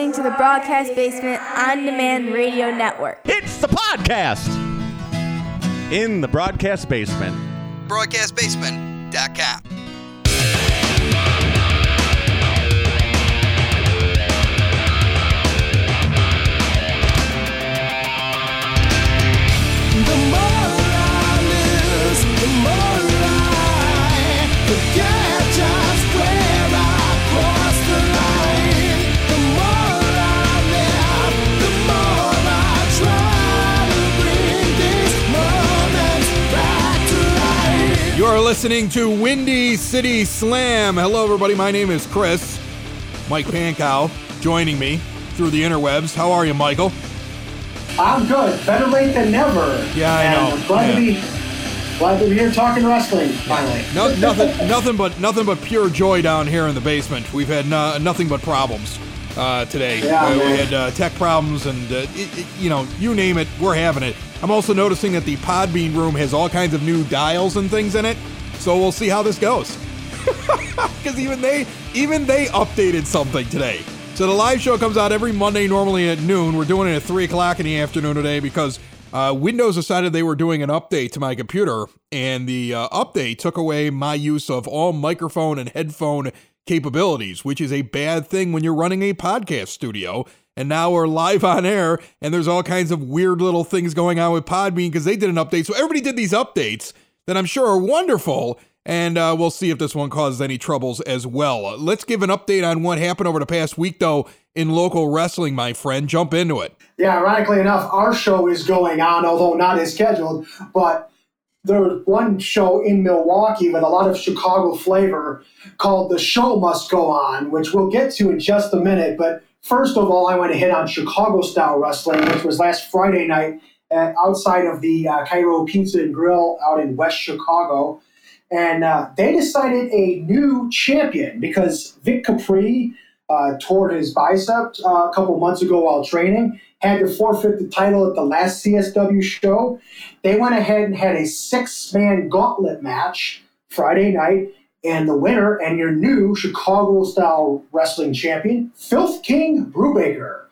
listening to the Broadcast Basement On Demand Radio Network. It's the podcast in the broadcast basement. BroadcastBasement.com. listening to Windy City Slam. Hello, everybody. My name is Chris. Mike Pankow joining me through the interwebs. How are you, Michael? I'm good. Better late than never. Yeah, I And know. I'm glad Yeah. to be glad to be here talking wrestling finally. No, nothing, nothing but nothing but pure joy down here in the basement. We've had no, nothing but problems uh, today. Yeah, Uh, we had uh, tech problems, and uh, it, it- you know, you name it, we're having it. I'm also noticing that the Podbean room has all kinds of new dials and things in it. So we'll see how this goes. Because even they, even they updated something today. So the live show comes out every Monday, normally at noon. We're doing it at three o'clock in the afternoon today because uh, Windows decided they were doing an update to my computer, and the uh, update took away my use of all microphone and headphone capabilities, which is a bad thing when you're running a podcast studio. And now we're live on air, and there's all kinds of weird little things going on with Podbean because they did an update. So everybody did these updates that I'm sure are wonderful. And uh, we'll see if this one causes any troubles as well. Let's give an update on what happened over the past week, though, in local wrestling, my friend. Jump into it. Yeah, ironically enough, our show is going on, although not as scheduled. But there was one show in Milwaukee with a lot of Chicago flavor called "The Show Must Go On," which we'll get to in just a minute. But first of all, I want to hit on Chicago style wrestling, which was last Friday night at, outside of the uh, Cairo Pizza and Grill out in West Chicago. and uh, they decided a new champion because Vic Capri uh, tore his bicep uh, a couple months ago while training, had to forfeit the title at the last CSW show. They went ahead and had a six-man gauntlet match Friday night, and the winner and your new Chicago-style wrestling champion, Filth King Brubaker.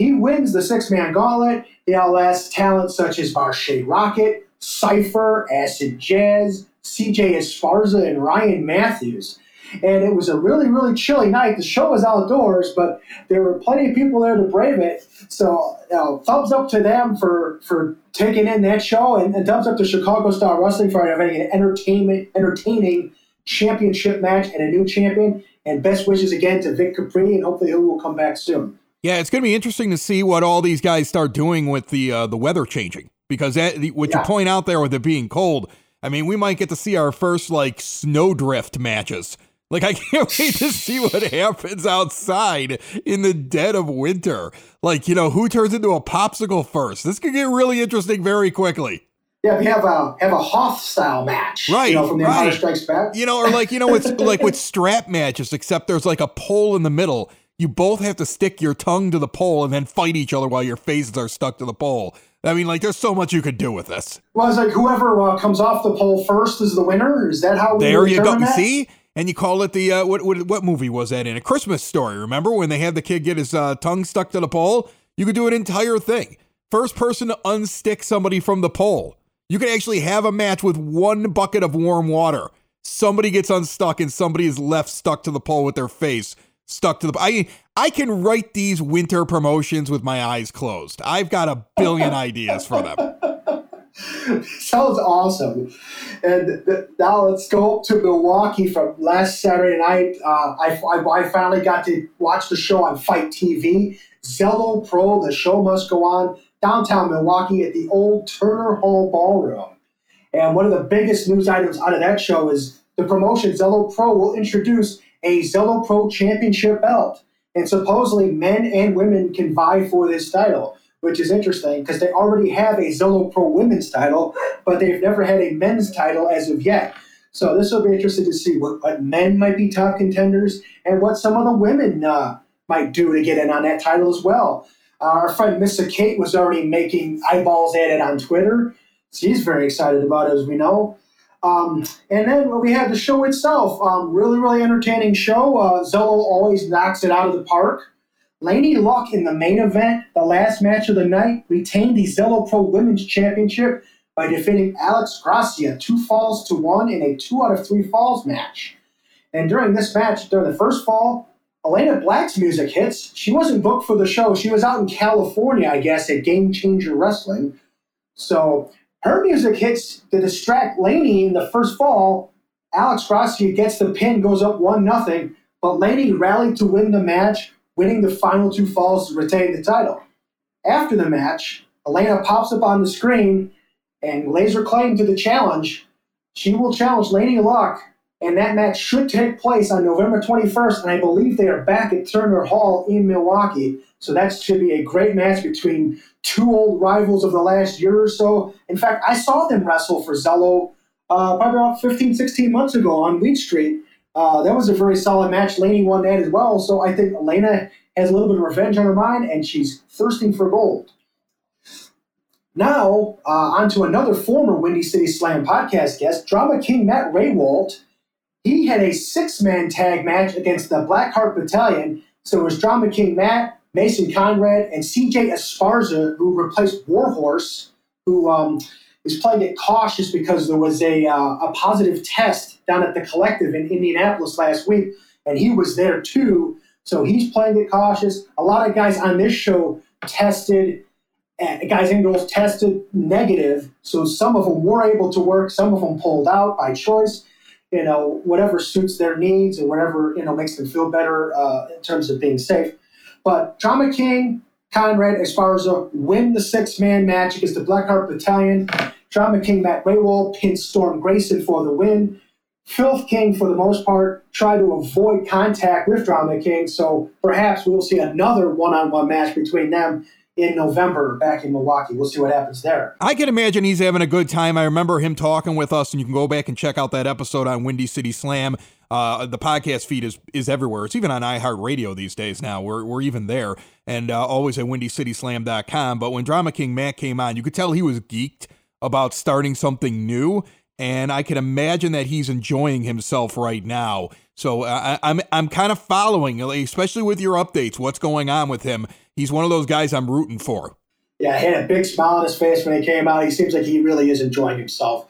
He wins the six-man gauntlet. He outlasts talent such as Marshay Rocket, Cypher, Acid Jazz, CJ Esparza, and Ryan Matthews. And it was a really, really chilly night. The show was outdoors, but there were plenty of people there to brave it. So, you know, thumbs up to them for for taking in that show, and, and thumbs up to Chicago Style Wrestling for having an entertainment, entertaining championship match and a new champion. And best wishes again to Vic Capri, and hopefully he will come back soon. Yeah, it's going to be interesting to see what all these guys start doing with the uh, the weather changing because that, what you point out there with it being cold. I mean, we might get to see our first like snowdrift matches. Like I can't wait to see what happens outside in the dead of winter. Like you know, who turns into a popsicle first? This could get really interesting very quickly. Yeah, we have a have a Hoth style match, Right, You know, from the Empire right. Strikes Back. You know, or like you know, it's like with strap matches, except there's like a pole in the middle. You both have to stick your tongue to the pole and then fight each other while your faces are stuck to the pole. I mean, like, there's so much you could do with this. Well, it's like whoever uh, comes off the pole first is the winner. Is that how we do it? There you go. that? See, and you call it the uh, what, what? What movie was that in? A Christmas Story. Remember when they had the kid get his uh, tongue stuck to the pole? You could do an entire thing. First person to unstick somebody from the pole. You could actually have a match with one bucket of warm water. Somebody gets unstuck and somebody is left stuck to the pole with their face stuck to the. I I can write these winter promotions with my eyes closed. I've got a billion ideas for them. Sounds awesome. And th- now let's go up to Milwaukee from last Saturday night. Uh, I, I, I finally got to watch the show on FITE TV. Zello Pro, the show must go on, downtown Milwaukee at the old Turner Hall Ballroom. And one of the biggest news items out of that show is the promotion Zello Pro will introduce a Zello Pro Championship belt. And supposedly men and women can vie for this title, which is interesting because they already have a Zello Pro women's title, but they've never had a men's title as of yet. So this will be interesting to see what, what men might be top contenders and what some of the women uh, might do to get in on that title as well. Uh, our friend Missa Kate was already making eyeballs at it on Twitter. She's very excited about it, as we know. Um, and then we had the show itself. Um, really, really entertaining show. Uh, always knocks it out of the park. Laynie Luck in the main event, the last match of the night, retained the Zello Pro Women's Championship by defeating Alex Gracia two falls to one in a two out of three falls match. And during this match, during the first fall, Elayna Black's music hits. She wasn't booked for the show. She was out in California, I guess, at Game Changer Wrestling. So her music hits to distract Laynie in the first fall. Alex Gracia gets the pin, goes up one nothing, but Laynie rallied to win the match, winning the final two falls to retain the title. After the match, Elayna pops up on the screen and lays her claim to the challenge. She will challenge Laynie Luck, and that match should take place on November 21st, and I believe they are back at Turner Hall in Milwaukee. So that should be a great match between two old rivals of the last year or so. In fact, I saw them wrestle for Zello uh, probably about 15, 16 months ago on Wheat Street. Uh, that was a very solid match. Laynie won that as well. So I think Elayna has a little bit of revenge on her mind, and she's thirsting for gold. Now, uh, on to another former Windy City Slam podcast guest, Drama King Matt Rehwoldt. He had a six man tag match against the Blackheart Battalion. So it was Drama King Matt, Mason Conrad, and CJ Esparza, who replaced Warhorse, who um, is playing it cautious because there was a, uh, a positive test down at the collective in Indianapolis last week, and he was there too. So he's playing it cautious. A lot of guys on this show tested and guys and girls tested negative. So some of them were able to work, some of them pulled out by choice. You know, whatever suits their needs or whatever you know makes them feel better uh, in terms of being safe. But Drama King, Conrad as far as Esparza win the six-man match against the Blackheart Battalion. Drama King Matt Rehwoldt pins Storm Grayson for the win. Filth King, for the most part, tried to avoid contact with Drama King, so perhaps we'll see another one-on-one match between them in November back in Milwaukee. We'll see what happens there. I can imagine he's having a good time. I remember him talking with us, and you can go back and check out that episode on Windy City Slam. Uh, the podcast feed is is everywhere. It's even on iHeartRadio these days now. We're, we're even there. And uh, always at WindyCitySlam.com. But when Drama King Matt came on, you could tell he was geeked about starting something new. And I can imagine that he's enjoying himself right now. So uh, I, I'm I'm kind of following, especially with your updates, what's going on with him. He's one of those guys I'm rooting for. Yeah, he had a big smile on his face when he came out. He seems like he really is enjoying himself.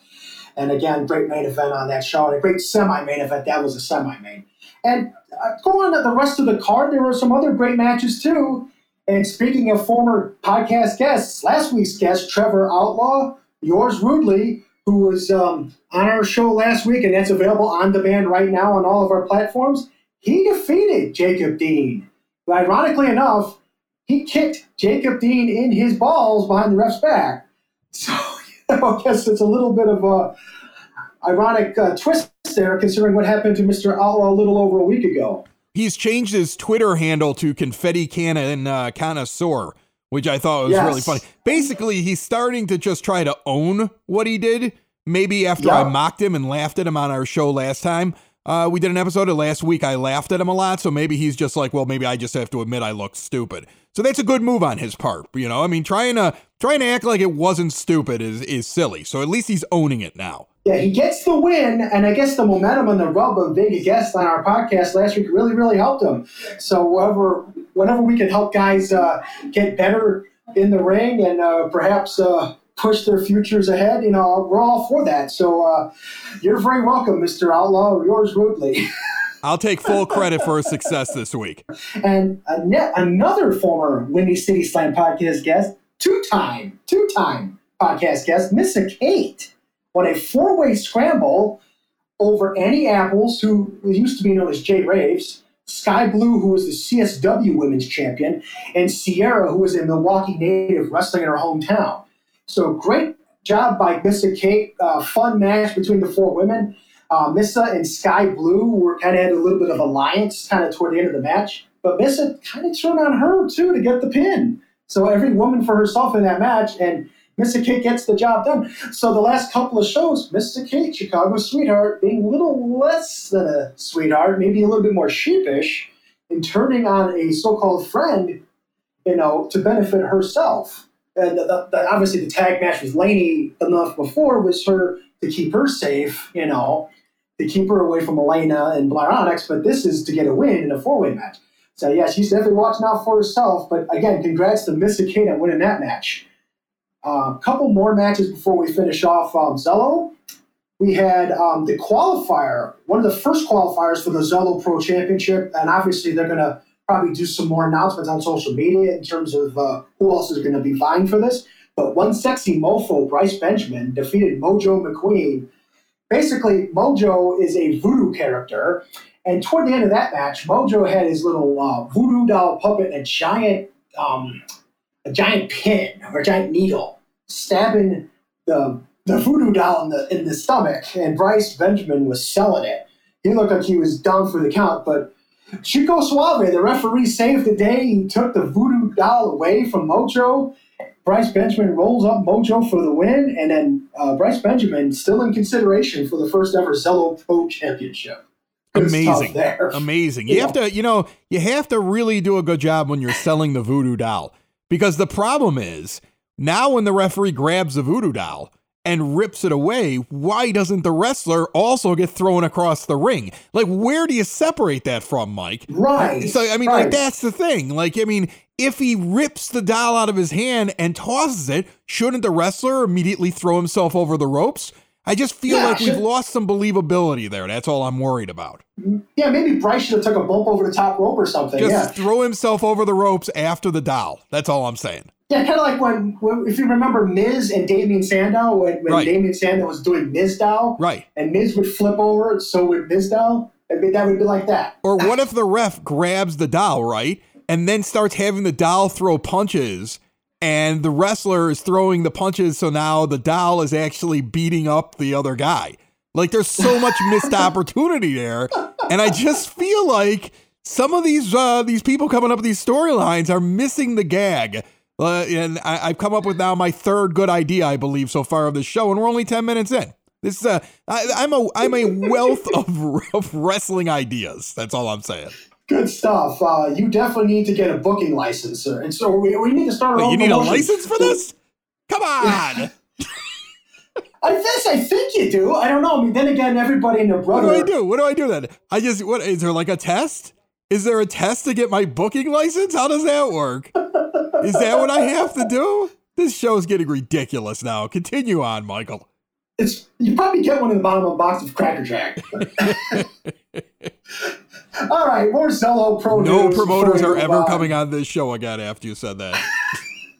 And again, great main event on that show, and a great semi-main event. That was a semi-main. And uh, going on the rest of the card, there were some other great matches too. And speaking of former podcast guests, last week's guest, Trevor Outlaw, yours rudely, who was um, on our show last week, and that's available on demand right now on all of our platforms. He defeated Jacob Dean. But ironically enough, he kicked Jacob Dean in his balls behind the ref's back. So you know, I guess it's a little bit of a ironic uh, twist there, considering what happened to Mr. Outlaw a little over a week ago. He's changed his Twitter handle to Confetti Cannon uh, Connoisseur, which I thought was Yes. really funny. Basically, he's starting to just try to own what he did. Maybe after I mocked him and laughed at him on our show last time. Uh, we did an episode of last week. I laughed at him a lot, so maybe he's just like, well, maybe I just have to admit I look stupid. So that's a good move on his part. You know, I mean, trying to trying to act like it wasn't stupid is is silly. So at least he's owning it now. Yeah, he gets the win, and I guess the momentum and the rub of being a guest on our podcast last week really, really helped him. So whatever, whenever we can help guys uh, get better in the ring and uh, perhaps uh, push their futures ahead, you know, we're all for that. So uh, you're very welcome, Mr. Outlaw. Yours rudely. I'll take full credit for his success this week. and a another former Windy City Slam podcast guest, two-time, two-time podcast guest, Missa Kate, won a four-way scramble over Annie Apples, who used to be known as Jay Raves, Sky Blue, who was the CSW Women's Champion, and Sierra, who was a Milwaukee native wrestling in her hometown. So great job by Missa Kate. Uh, fun match between the four women. Uh, Missa and Sky Blue were kind of had a little bit of alliance kind of toward the end of the match, but Missa kind of turned on her too to get the pin. So every woman for herself in that match, and Missa Kate gets the job done. So the last couple of shows, Missa Kate, Chicago sweetheart, being a little less than a sweetheart, maybe a little bit more sheepish, and turning on a so-called friend, you know, to benefit herself. And the, the, the- obviously, the tag match with Laynie enough before was her to keep her safe, you know, to keep her away from Elayna and Blair Onyx. But this is to get a win in a four-way match. So yeah, she's definitely watching out for herself. But again, congrats to Missa Kate winning that match. A uh, couple more matches before we finish off um, Zello. We had um, the qualifier, one of the first qualifiers for the Zello Pro Championship, and obviously they're going to probably do some more announcements on social media in terms of uh, who else is going to be vying for this. But one sexy mofo, Bryce Benjamin, defeated Mojo McQueen. Basically, Mojo is a voodoo character, and toward the end of that match, Mojo had his little uh, voodoo doll puppet, a giant, um, a giant pin or a giant needle, stabbing the the voodoo doll in the in the stomach. And Bryce Benjamin was selling it. He looked like he was down for the count, but Chico Suave, the referee, saved the day. He took the voodoo doll away from Mojo. Bryce Benjamin rolls up Mojo for the win, and then uh, Bryce Benjamin still in consideration for the first ever Zello Pro Championship. Good Amazing. there. Amazing. You have to, you know, you have to really do a good job when you're selling the voodoo doll. Because the problem is, now when the referee grabs the voodoo doll and rips it away, why doesn't the wrestler also get thrown across the ring? Like, where do you separate that from, Mike? Right. So, I mean, right. like, that's the thing. Like, I mean, if he rips the doll out of his hand and tosses it, shouldn't the wrestler immediately throw himself over the ropes? I just feel Yeah, like we've lost some believability there. That's all I'm worried about. Yeah, maybe Bryce should have took a bump over the top rope or something. Just yeah, throw himself over the ropes after the doll. That's all I'm saying. yeah, kind of like when, when, if you remember Miz and Damien Sandow, when, when Right. Damien Sandow was doing Miz Dow, Right. and Miz would flip over, so would Miz Dow. I mean, that would be like that. Or what if the ref grabs the doll, right? And then starts having the doll throw punches and the wrestler is throwing the punches so now the doll is actually beating up the other guy. Like there's so much missed opportunity there. And I just feel like some of these uh, these people coming up with these storylines are missing the gag. Uh, and I, I've come up with now my third good idea, I believe, so far of the show, and we're only ten minutes in. This is I, I'm a I'm a wealth of, of wrestling ideas. That's all I'm saying. Good stuff. Uh, you definitely need to get a booking license, sir. And so we, we need to start. Wait, you need a license for this? Come on! I guess I think you do. I don't know. I mean, then again, everybody and their What do I do? What do I do then? I just what is there like a test? Is there a test to get my booking license? How does that work? Is that what I have to do? This show's getting ridiculous now. Continue on, Michael. It's you probably get one in the bottom of a box of Cracker Jack. All right, more Zello Pro. No promoters are ever on. coming on this show again after you said that.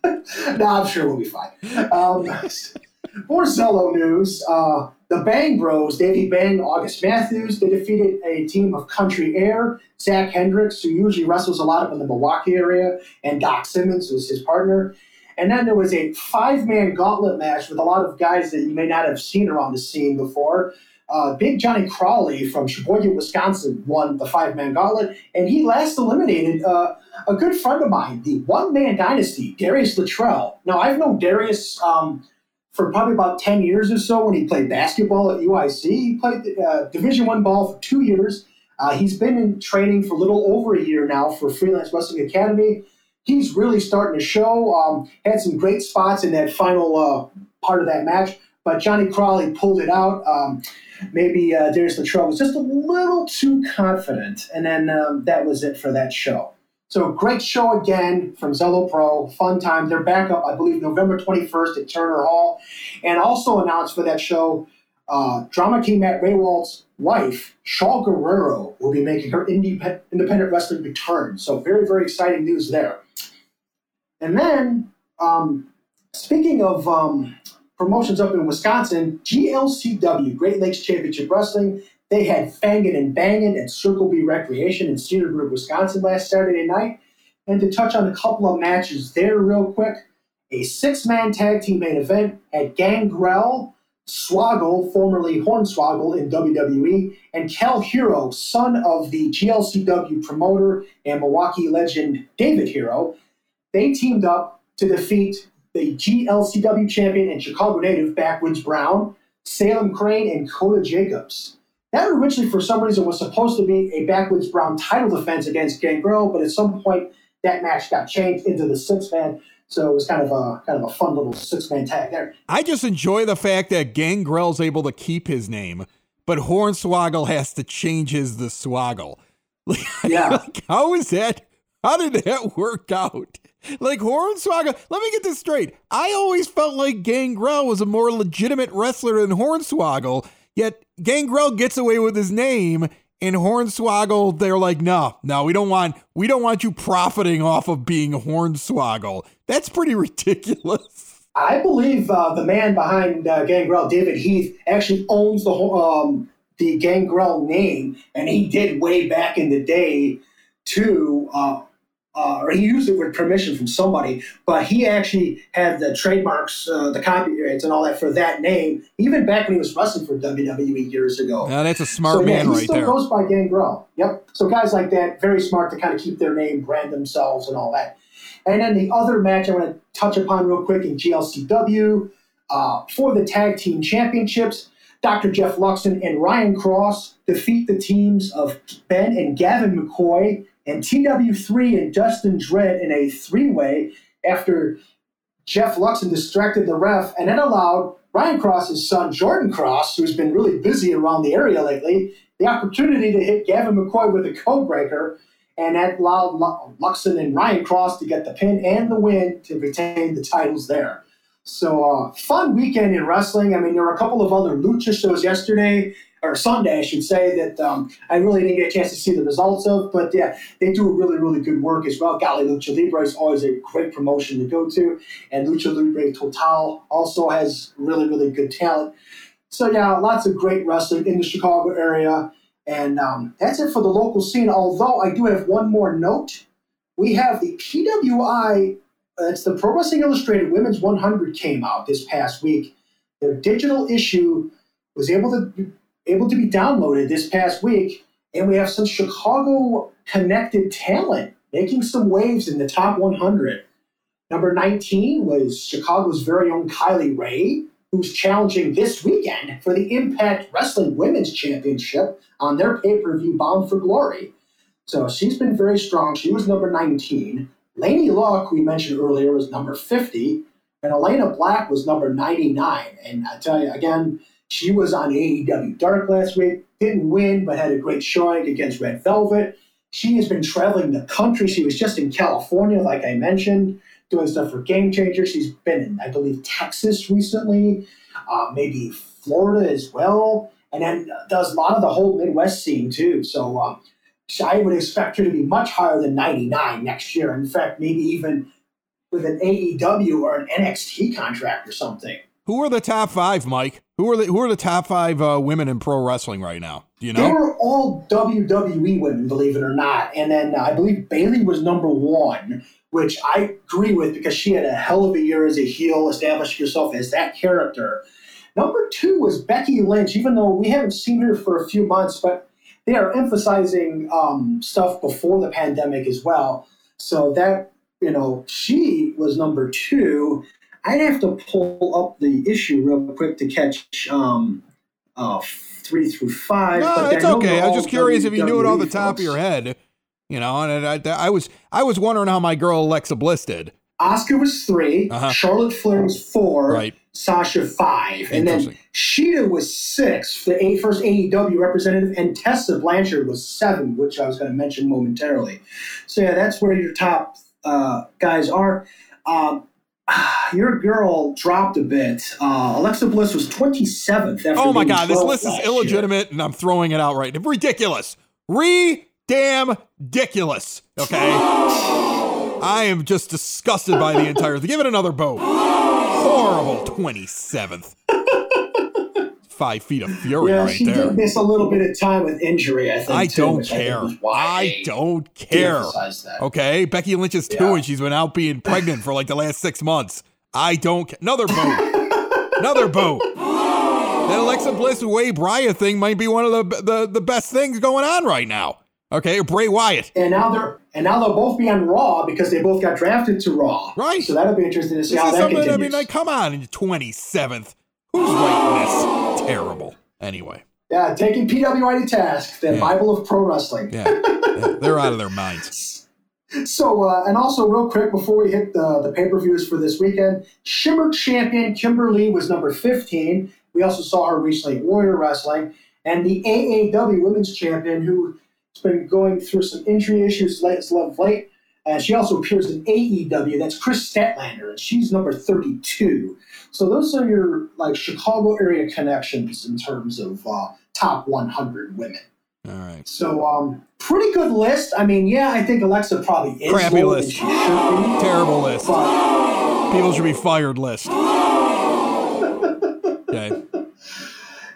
no, I'm sure we'll be fine. Um, more Zello news. Uh, the Bang Bros, Davey Bang, August Matthews, they defeated a team of Country Air, Zach Hendricks, who usually wrestles a lot up in the Milwaukee area, and Doc Simmons was his partner. And then there was a five man gauntlet match with a lot of guys that you may not have seen around the scene before. Uh, Big Johnny Crawley from Sheboygan, Wisconsin, won the five man gauntlet, and he last eliminated uh, a good friend of mine, the one man dynasty, Darius Luttrell. Now, I've known Darius um, for probably about 10 years or so when he played basketball at UIC. He played uh, Division One ball for two years. Uh, he's been in training for a little over a year now for Freelance Wrestling Academy. He's really starting to show. Um, had some great spots in that final uh, part of that match, but Johnny Crawley pulled it out. Um, maybe uh, Darius Luttrell was just a little too confident, and then um, that was it for that show. So great show again from Zello Pro, fun time. They're back up, I believe, November 21st at Turner Hall, and also announced for that show, uh, drama king Matt Rehwoldt's wife, Shaul Guerrero, will be making her independent, independent wrestling return. So very, very exciting news there. And then, um, speaking of um, promotions up in Wisconsin, GLCW, Great Lakes Championship Wrestling, they had Fangin' and Bangin' at Circle B Recreation in Cedar Grove, Wisconsin last Saturday night. And to touch on a couple of matches there real quick, a six-man tag team main event had Gangrel, Swoggle, formerly Hornswoggle in WWE, and Cal Hero, son of the GLCW promoter and Milwaukee legend David Hero. They teamed up to defeat the GLCW champion and Chicago native Backwoods Brown, Salem Crane, and Coda Jacobs. That originally, for some reason, was supposed to be a Backwoods Brown title defense against Gangrel, but at some point that match got changed into the six man. So it was kind of a kind of a fun little six man tag there. I just enjoy the fact that Gangrel's able to keep his name, but Hornswoggle has to change his the Swoggle. Like, Yeah. like, how is that How did that work out? Like Hornswoggle, let me get this straight. I always felt like Gangrel was a more legitimate wrestler than Hornswoggle, yet Gangrel gets away with his name, and Hornswoggle, they're like, no, no, we don't want we don't want you profiting off of being Hornswoggle. That's pretty ridiculous. I believe uh, the man behind uh, Gangrel, David Heath, actually owns the um, the Gangrel name, and he did way back in the day to Uh, uh, or he used it with permission from somebody, but he actually had the trademarks, uh, the copyrights, and all that for that name, even back when he was wrestling for WWE years ago. Now that's a smart so, yeah, man he right still there. goes by Gangrel. Yep. So guys like that, very smart to kind of keep their name, brand themselves, and all that. And then the other match I want to touch upon real quick in GLCW uh, for the tag team championships. Dr. Jeff Luxon and Ryan Cross defeat the teams of Ben and Gavin McCoy and TW3 and Dustin Dredd in a three way after Jeff Luxon distracted the ref and then allowed Ryan Cross's son, Jordan Cross, who's been really busy around the area lately, the opportunity to hit Gavin McCoy with a code breaker. And that allowed Luxon and Ryan Cross to get the pin and the win to retain the titles there. So, uh, fun weekend in wrestling. I mean, there were a couple of other lucha shows yesterday, or Sunday, I should say, that um, I really didn't get a chance to see the results of. But yeah, they do a really, really good work as well. Gali Lucha Libre is always a great promotion to go to. And Lucha Libre Total also has really, really good talent. So, yeah, lots of great wrestling in the Chicago area. And um, that's it for the local scene. Although I do have one more note. We have the PWI it's the Pro Wrestling Illustrated Women's 100 came out this past week. Their digital issue was able to able to be downloaded this past week, and we have some Chicago connected talent making some waves in the top 100. Number 19 was Chicago's very own Kylie Rae, who's challenging this weekend for the Impact Wrestling Women's Championship on their pay per view Bound for Glory. So she's been very strong. She was number 19. Laynie Luck, we mentioned earlier, was number 50, and Elayna Black was number 99. And I tell you, again, she was on AEW Dark last week, didn't win, but had a great showing against Red Velvet. She has been traveling the country. She was just in California, like I mentioned, doing stuff for Game Changer. She's been in, I believe, Texas recently, uh, maybe Florida as well, and then does a lot of the whole Midwest scene too. So, um, I would expect her to be much higher than 99 next year. In fact, maybe even with an AEW or an NXT contract or something. Who are the top five, Mike? Who are the who are the top five uh, women in pro wrestling right now? Do you know? They were all WWE women, believe it or not. And then uh, I believe Bayley was number one, which I agree with because she had a hell of a year as a heel, establishing herself as that character. Number two was Becky Lynch, even though we haven't seen her for a few months, but they are emphasizing um, stuff before the pandemic as well. So that, you know, she was number two. I'd have to pull up the issue real quick to catch um, uh, three through five. No, but it's okay. I was just curious if you knew it off the top of your head. You know, and I, I, was I was wondering how my girl Alexa Bliss did. Asuka was 3 Uh-huh. Charlotte Flair was four, Right. Sasha five, and then Shida was six, the A- first AEW representative, and Tessa Blanchard was seven, which I was going to mention momentarily. So yeah, that's where your top uh, guys are. Um, your girl dropped a bit. Uh, Alexa Bliss was 27th. After Oh my god, this list is last year. illegitimate, and I'm throwing it out right. Ridiculous. Re damn ridiculous. Okay. I am just disgusted by the entire thing. Give it another vote. Horrible 27th. Five feet of fury Yeah, right she there. did miss a little bit of time with injury. I think. I too, don't care. why I don't care. Okay, Becky Lynch is two, Yeah. and she's been out being pregnant for like the last six months. I don't. ca- Another vote. Another vote. That Alexa Bliss Bray Wyatt thing might be one of the, the the best things going on right now. Okay, Bray Wyatt. and now they're and now they'll both be on Raw because they both got drafted to Raw. Right. So that'll be interesting to see This how that continues. I mean, like, come on, twenty seventh. Who's writing this? Terrible. Anyway, yeah, taking PWI to task, the Yeah. Bible of pro wrestling. yeah, yeah, they're out of their minds. So, uh, and also real quick before we hit the the pay per views for this weekend, Shimmer champion Kimber Lee was number fifteen. We also saw her recently at Warrior Wrestling, and the AAW Women's Champion who has been going through some injury issues late, of late. And she also appears in AEW. That's Kris Statlander, and she's number 32. So those are your like Chicago area connections in terms of uh, top 100 women. All right. So um, pretty good list. I mean, yeah, I think Alexa probably is Crappy list. be. Terrible list. But, People should be fired list. Okay.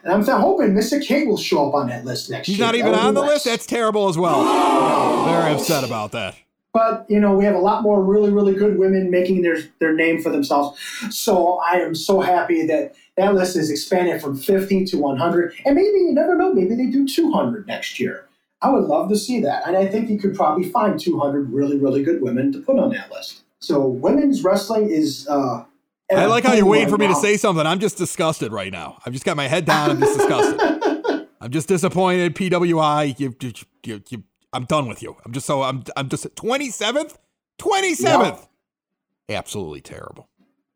and I'm hoping Missa Kate will show up on that list next He's year. not even on the nice. list? That's terrible as well. Very upset about that. But you know we have a lot more really really good women making their their name for themselves so i am so happy that that list is expanded from 50 to 100 and maybe you never know maybe they do 200 next year i would love to see that and i think you could probably find 200 really really good women to put on that list so women's wrestling is uh I like how you're waiting right for me to say something. I'm just disgusted right now. I've just got my head down. I'm just disgusted. I'm just disappointed. PWI, you, you, you, you, I'm done with you. I'm just so I'm I'm just 27th, 27th. Absolutely terrible.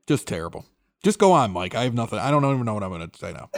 Just terrible. Just go on, Mike. I have nothing. I don't even know what I'm going to say now.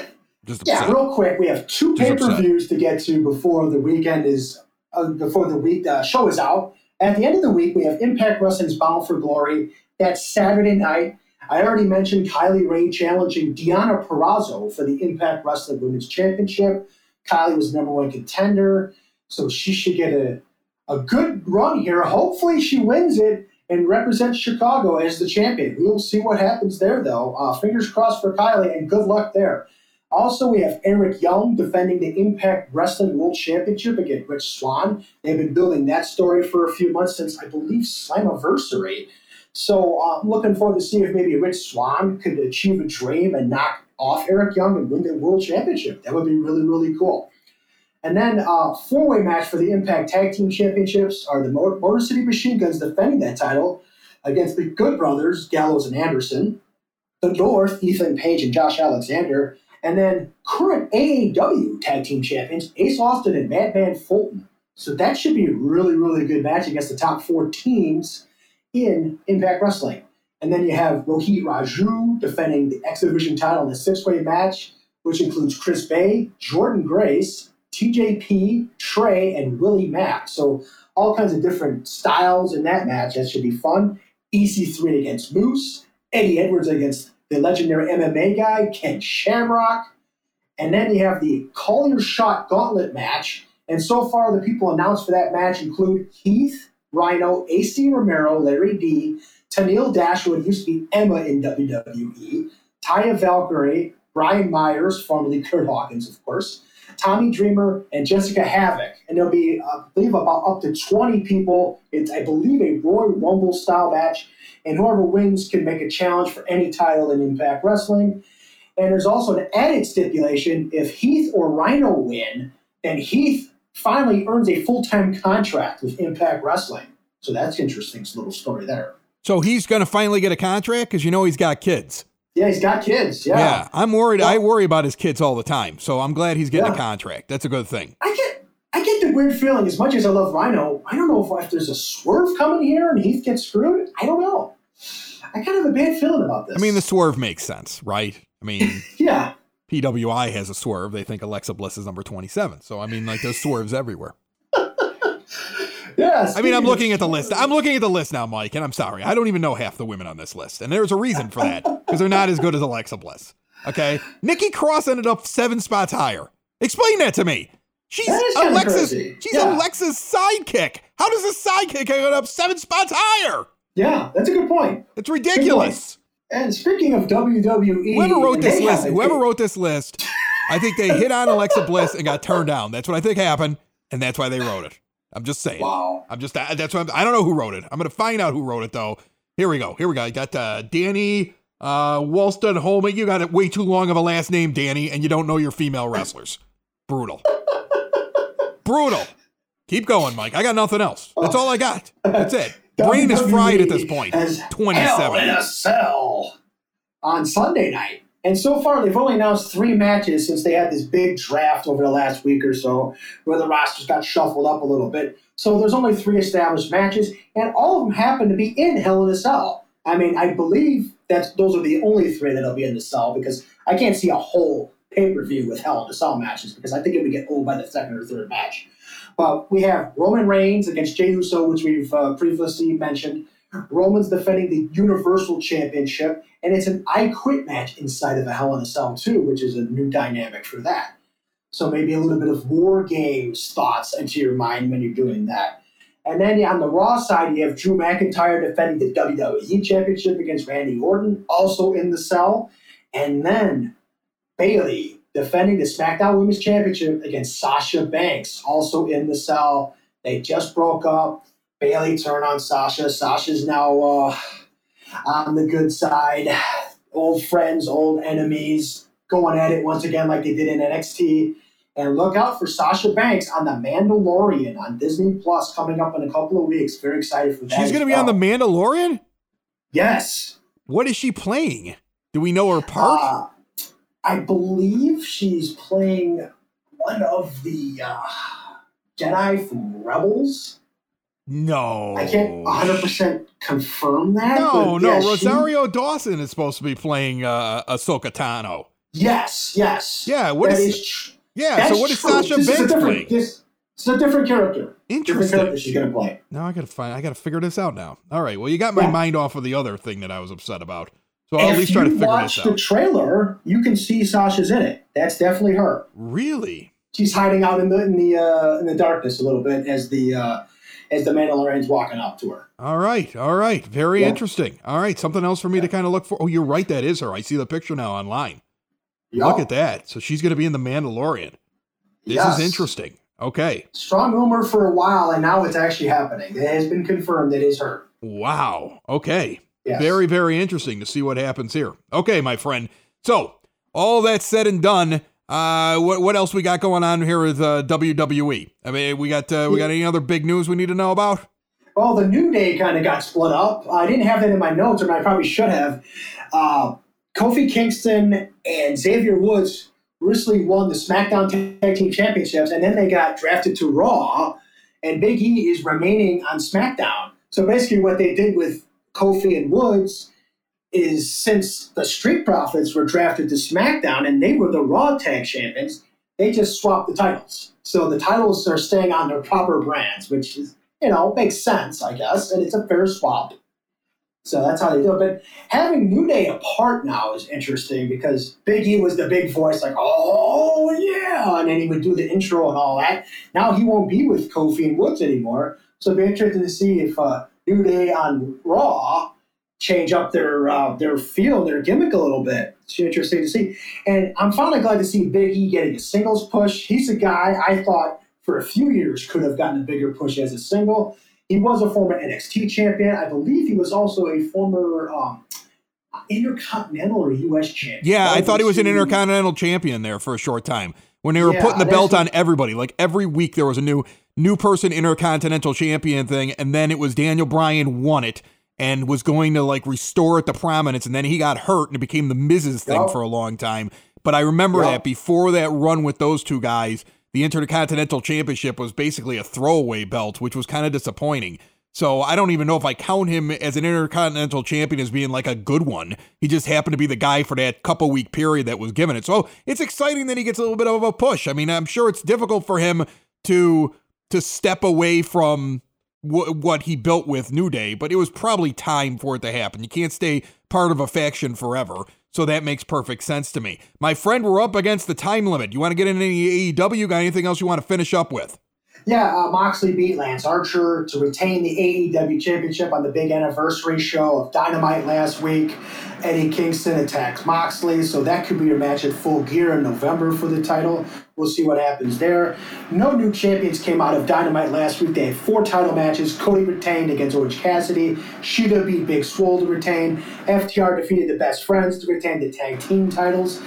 Just Yeah, upset. real quick, we have two pay per views to get to before the weekend is uh, before the week uh, show is out. At the end of the week, we have Impact Wrestling's Bound for Glory. That's Saturday night. I already mentioned Kylie Rae challenging Deonna Purrazzo for the Impact Wrestling Women's Championship. Kylie was number one contender, so she should get a, a good run here. Hopefully, she wins it and represents Chicago as the champion. We'll see what happens there, though. Uh, fingers crossed for Kylie, and good luck there. Also, we have Eric Young defending the Impact Wrestling World Championship against Rich Swann. They've been building that story for a few months since, I believe, Slammiversary. So uh, I'm looking forward to see if maybe Rich Swann could achieve a dream and knock off Eric Young and win the World Championship. That would be really, really cool. And then uh, four-way match for the Impact Tag Team Championships are the Mo- Motor City Machine Guns defending that title against the Good Brothers, Gallows and Anderson. The North, Ethan Page and Josh Alexander. And then current AAW Tag Team Champions, Ace Austin and Madman Fulton. So that should be a really, really good match against the top four teams in Impact Wrestling. And then you have Rohit Raju defending the X Division title in a six way match, which includes Chris Bey, Jordynne Grace, TJP, Trey, and Willie Mack. So all kinds of different styles in that match. That should be fun. EC3 against Moose, Eddie Edwards against the legendary MMA guy, Ken Shamrock. And then you have the Call Your Shot Gauntlet match. And so far, the people announced for that match include Heath, Rhino, Acey Romero, Larry D, Tenille Dashwood, used to be Emma in WWE, Taya Valkyrie, Brian Myers, formerly Kurt Hawkins, of course, Tommy Dreamer, and Jessica Havoc. And there'll be, I believe, about up to 20 people. It's, I believe, a Royal Rumble style match. And whoever wins can make a challenge for any title in Impact Wrestling. And there's also an added stipulation if Heath or Rhino win, then Heath finally earns a full time contract with Impact Wrestling. So that's interesting. It's a little story there. So he's going to finally get a contract because you know he's got kids. Yeah, he's got kids. Yeah. Yeah, I'm worried. I worry about his kids all the time. So I'm glad he's getting a contract. That's a good thing. I get I get the weird feeling, as much as I love Rhino, I don't know if, if there's a swerve coming here and Heath gets screwed. I don't know. I kind of have a bad feeling about this. I mean, the swerve makes sense, right? I mean, Yeah. PWI has a swerve. They think Alexa Bliss is number 27. So I mean, like there's swerves everywhere. Yeah. I mean, I'm looking at the list. I'm looking at the list now, Mike, and I'm sorry. I don't even know half the women on this list. And there's a reason for that because they're not as good as Alexa Bliss. Okay. Nikki Cross ended up seven spots higher. Explain that to me. She's Alexa's she's Yeah. Alexa's sidekick. How does a sidekick get up seven spots higher? Yeah, that's a good point. It's ridiculous. And speaking of WWE, Whoever wrote this list, whoever wrote this list, I think they hit on Alexa Bliss and got turned down. That's what I think happened, and that's why they wrote it. I'm just saying. Wow. I'm just that's what I'm, I don't know who wrote it. I'm gonna find out who wrote it though. Here we go. Here we go. I got uh, Danny uh, Walston Holman. You got it way too long of a last name, Danny, and you don't know your female wrestlers. Brutal. Brutal. Keep going, Mike. I got nothing else. That's all I got. That's it. Brain is fried at this point. Hell in a Cell on Sunday night. And so far, they've only announced three matches since they had this big draft over the last week or so, where the rosters got shuffled up a little bit. So there's only three established matches, and all of them happen to be in Hell in a Cell. I mean, I believe that those are the only three that'll be in the cell because I can't see a whole pay per view with Hell in a Cell matches because I think it would get old by the second or third match. But we have Roman Reigns against Jey Uso, which we've uh, previously mentioned. Roman's defending the Universal Championship, and it's an I Quit match inside of a Hell in a Cell too, which is a new dynamic for that. So maybe a little bit of War Games thoughts into your mind when you're doing that. And then on the Raw side, you have Drew McIntyre defending the WWE Championship against Randy Orton, also in the cell. And then Bayley defending the SmackDown Women's Championship against Sasha Banks, also in the cell. They just broke up. Bayley turn on Sasha. Sasha's now uh, on the good side. Old friends, old enemies, going at it once again like they did in NXT. And look out for Sasha Banks on The Mandalorian on Disney Plus coming up in a couple of weeks. Very excited for that. She's going to be on The. Mandalorian? Yes. What is she playing? Do we know her part? Uh, I believe she's playing one of the uh, Jedi from Rebels. No. I can't 100% confirm that. No, no. yeah, she- Rosario Dawson is supposed to be playing uh, Ahsoka Tano. yes, yes. Yeah, what is- is tr- Yeah, so what is true. Sasha This Banks different- playing? This, it's a different character. Different Interesting. character she's going to play. Now I gotta find. I gotta figure this out now. All right. Well, you got my Yeah. mind off of the other thing that I was upset about. So I'll at least try to figure watch this the trailer, you can see Sasha's in it. That's definitely her. really? She's hiding out in the in the uh, in the darkness a little bit as the uh, as the Mandalorian's walking up to her. All right. All right. Very Yeah. interesting. All right. Something else for me to kind of look for. Oh, you're right. That is her. I see the picture now online. Yup. Look at that. So she's going to be in the Mandalorian. This Yes. is interesting. Okay. Strong rumor for a while, and now it's actually happening. It has been confirmed it is her. Wow. Okay. Yes. Very, very interesting to see what happens here. Okay, my friend. So, all that said and done, uh, what what else we got going on here with uh, WWE? I mean, we got uh, we got any other big news we need to know about? Well, the New Day kind of got split up. I didn't have that in my notes, and I probably should have. Uh, Kofi Kingston and Xavier Woods recently won the SmackDown Tag Team Championships, and then they got drafted to Raw, and Big E is remaining on SmackDown. So basically, what they did with Kofi and Woods is since the Street Profits were drafted to SmackDown and they were the Raw Tag Champions, they just swapped the titles. So the titles are staying on their proper brands, which is, you know, makes sense, I guess, and it's a fair swap. So that's how they do it. But having New Day apart now is interesting because Big E was the big voice, like, oh, yeah. And then he would do the intro and all that. Now he won't be with Kofi and Woods anymore. So it'll be interesting to see if uh, New Day on Raw change up their uh, their feel, their gimmick a little bit. It's interesting to see. And I'm finally glad to see Big E getting a singles push. He's a guy I thought for a few years could have gotten a bigger push as a single. He was a former NXT champion. I believe he was also a former um, Intercontinental or U.S. champion. Yeah, I thought he was an intercontinental champion there for a short time when they were Yeah, putting the belt on everybody. Like every week there was a new new person intercontinental champion thing, and then it was Daniel Bryan won it and was going to like restore it to prominence, and then he got hurt and it became the Miz's thing Yup. for a long time. But I remember Yup. that before that run with those two guys, the Intercontinental Championship was basically a throwaway belt, which was kind of disappointing. So I don't even know if I count him as an Intercontinental Champion as being like a good one. He just happened to be the guy for that couple week period that was given it. So it's exciting that he gets a little bit of a push. I mean, I'm sure it's difficult for him to to step away from wh- what he built with New Day, but it was probably time for it to happen. You can't stay part of a faction forever. So that makes perfect sense to me. My friend, we're up against the time limit. You want to get into any AEW? Got anything else you want to finish up with? Yeah, uh, Moxley beat Lance Archer to retain the AEW Championship on the big anniversary show of Dynamite last week. Eddie Kingston attacks Moxley, so that could be a match at full gear in November for the title. We'll see what happens there. No new champions came out of Dynamite last week. They had four title matches. Cody retained against Orange Cassidy. Shida beat Big Swole to retain. FTR defeated the Best Friends to retain the tag team titles.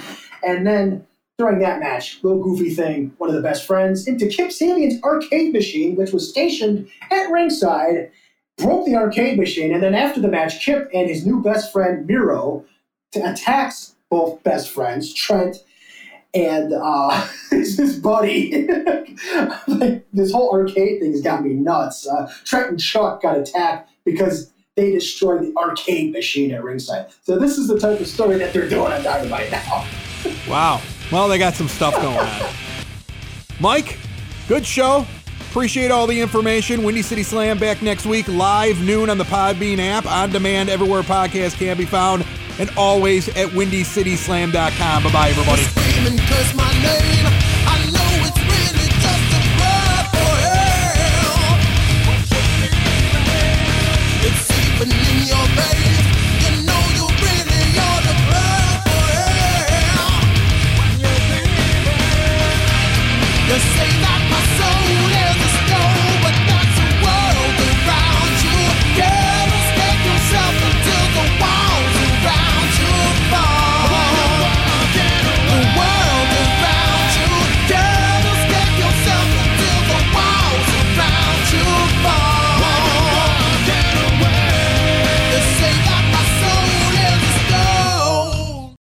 And then during that match, little goofy thing, one of the best friends, into Kip Sabian's arcade machine, which was stationed at ringside, broke the arcade machine, and then after the match, Kip and his new best friend Miro attacks both best friends, Trent and uh, his buddy. like, this whole arcade thing has got me nuts. Uh, Trent and Chuck got attacked because they destroyed the arcade machine at ringside. So this is the type of story that they're doing on Dynamite now. Wow. Well, they got some stuff going on. Mike, good show. Appreciate all the information. Windy City Slam back next week, live noon on the Podbean app, on demand everywhere podcasts can be found, and always at windycityslam.com. Bye bye, everybody.